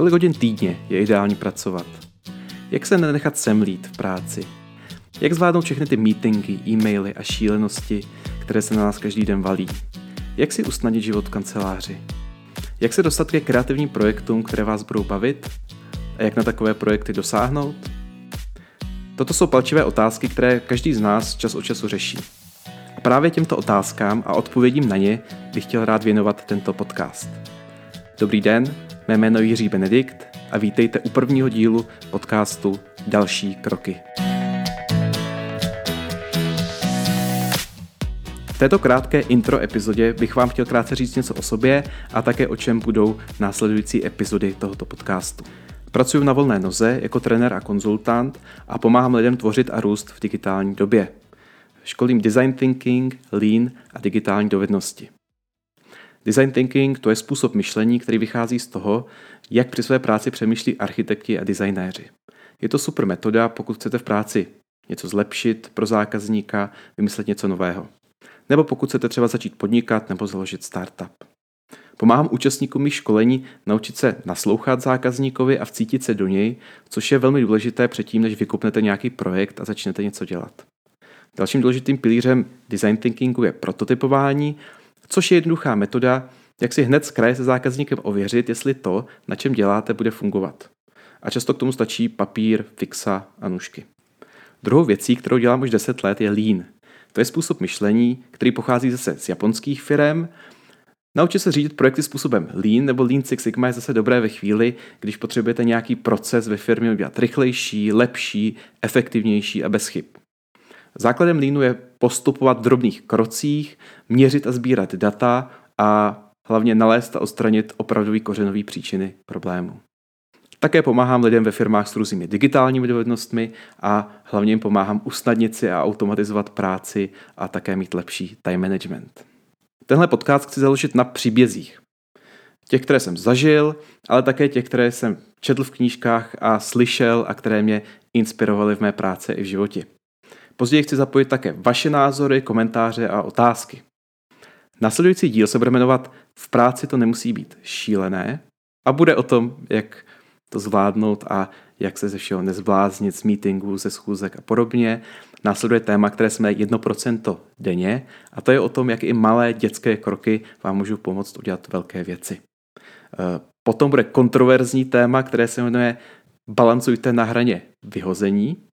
Kolik hodin týdně je ideální pracovat? Jak se nenechat semlít v práci? Jak zvládnout všechny ty meetingy, e-maily a šílenosti, které se na nás každý den valí? Jak si usnadnit život v kanceláři? Jak se dostat ke kreativním projektům, které vás budou bavit? A jak na takové projekty dosáhnout? Toto jsou palčivé otázky, které každý z nás čas od času řeší. A právě těmto otázkám a odpovědím na ně bych chtěl rád věnovat tento podcast. Dobrý den, mé jméno je Jiří Benedikt a vítejte u prvního dílu podcastu Další kroky. V této krátké intro epizodě bych vám chtěl krátce říct něco o sobě a také o čem budou následující epizody tohoto podcastu. Pracuji na volné noze jako trenér a konzultant a pomáhám lidem tvořit a růst v digitální době. Školím design thinking, lean a digitální dovednosti. Design thinking to je způsob myšlení, který vychází z toho, jak při své práci přemýšlí architekti a designéři. Je to super metoda, pokud chcete v práci něco zlepšit pro zákazníka, vymyslet něco nového. Nebo pokud chcete třeba začít podnikat nebo založit startup. Pomáhám účastníkům mých školení naučit se naslouchat zákazníkovi a vcítit se do něj, což je velmi důležité předtím, než vykupnete nějaký projekt a začnete něco dělat. Dalším důležitým pilířem design thinkingu je prototypování, což je jednoduchá metoda, jak si hned z kraje se zákazníkem ověřit, jestli to, na čem děláte, bude fungovat. A často k tomu stačí papír, fixa a nůžky. Druhou věcí, kterou dělám už 10 let, je lean. To je způsob myšlení, který pochází zase z japonských firm. Naučit se řídit projekty způsobem Lean nebo Lean Six Sigma je zase dobré ve chvíli, když potřebujete nějaký proces ve firmě udělat rychlejší, lepší, efektivnější a bez chyb. Základem Leanu je postupovat v drobných krocích, měřit a sbírat data a hlavně nalézt a odstranit opravdový kořenový příčiny problému. Také pomáhám lidem ve firmách s různými digitálními dovednostmi a hlavně jim pomáhám usnadnit si a automatizovat práci a také mít lepší time management. Tenhle podcast chci založit na příbězích. Těch, které jsem zažil, ale také těch, které jsem četl v knížkách a slyšel a které mě inspirovaly v mé práci i v životě. Později chci zapojit také vaše názory, komentáře a otázky. Nasledující díl se bude jmenovat V práci to nemusí být šílené a bude o tom, jak to zvládnout a jak se ze všeho nezbláznit z meetingů, ze schůzek a podobně. Následuje téma, které jsme 1% denně a to je o tom, jak i malé dětské kroky vám můžou pomoct udělat velké věci. Eh, potom bude kontroverzní téma, které se jmenuje Balancujte na hraně vyhození.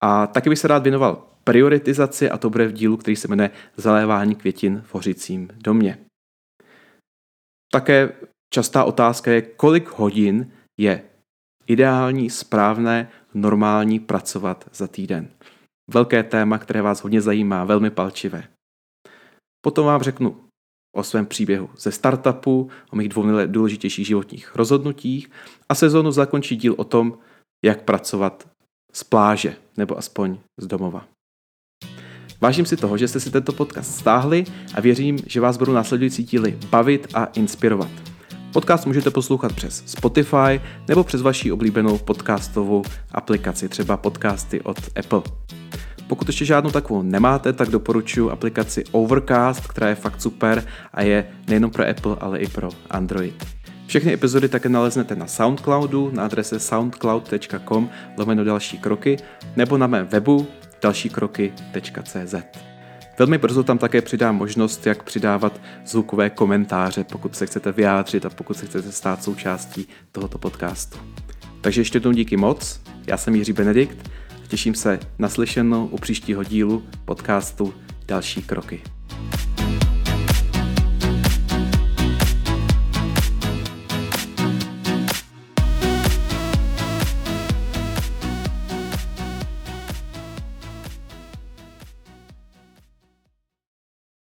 A taky bych se rád věnoval prioritizaci a to bude v dílu, který se jmenuje Zalévání květin v hořícím domě. Také častá otázka je, kolik hodin je ideální, správné, normální pracovat za týden. Velké téma, které vás hodně zajímá, velmi palčivé. Potom vám řeknu o svém příběhu ze startupu, o mých dvou důležitějších životních rozhodnutích a sezónu zakončí díl o tom, jak pracovat z pláže nebo aspoň z domova. Vážím si toho, že jste si tento podcast stáhli a věřím, že vás budou následující díly bavit a inspirovat. Podcast můžete poslouchat přes Spotify nebo přes vaši oblíbenou podcastovou aplikaci, třeba podcasty od Apple. Pokud ještě žádnou takovou nemáte, tak doporučuji aplikaci Overcast, která je fakt super a je nejenom pro Apple, ale i pro Android. Všechny epizody také naleznete na Soundcloudu na adrese soundcloud.com lomeno další kroky nebo na mém webu dalšíkroky.cz. Velmi brzo tam také přidám možnost, jak přidávat zvukové komentáře, pokud se chcete vyjádřit a pokud se chcete stát součástí tohoto podcastu. Takže ještě jednou díky moc, já jsem Jiří Benedikt, těším se na slyšenou u příštího dílu podcastu Další kroky.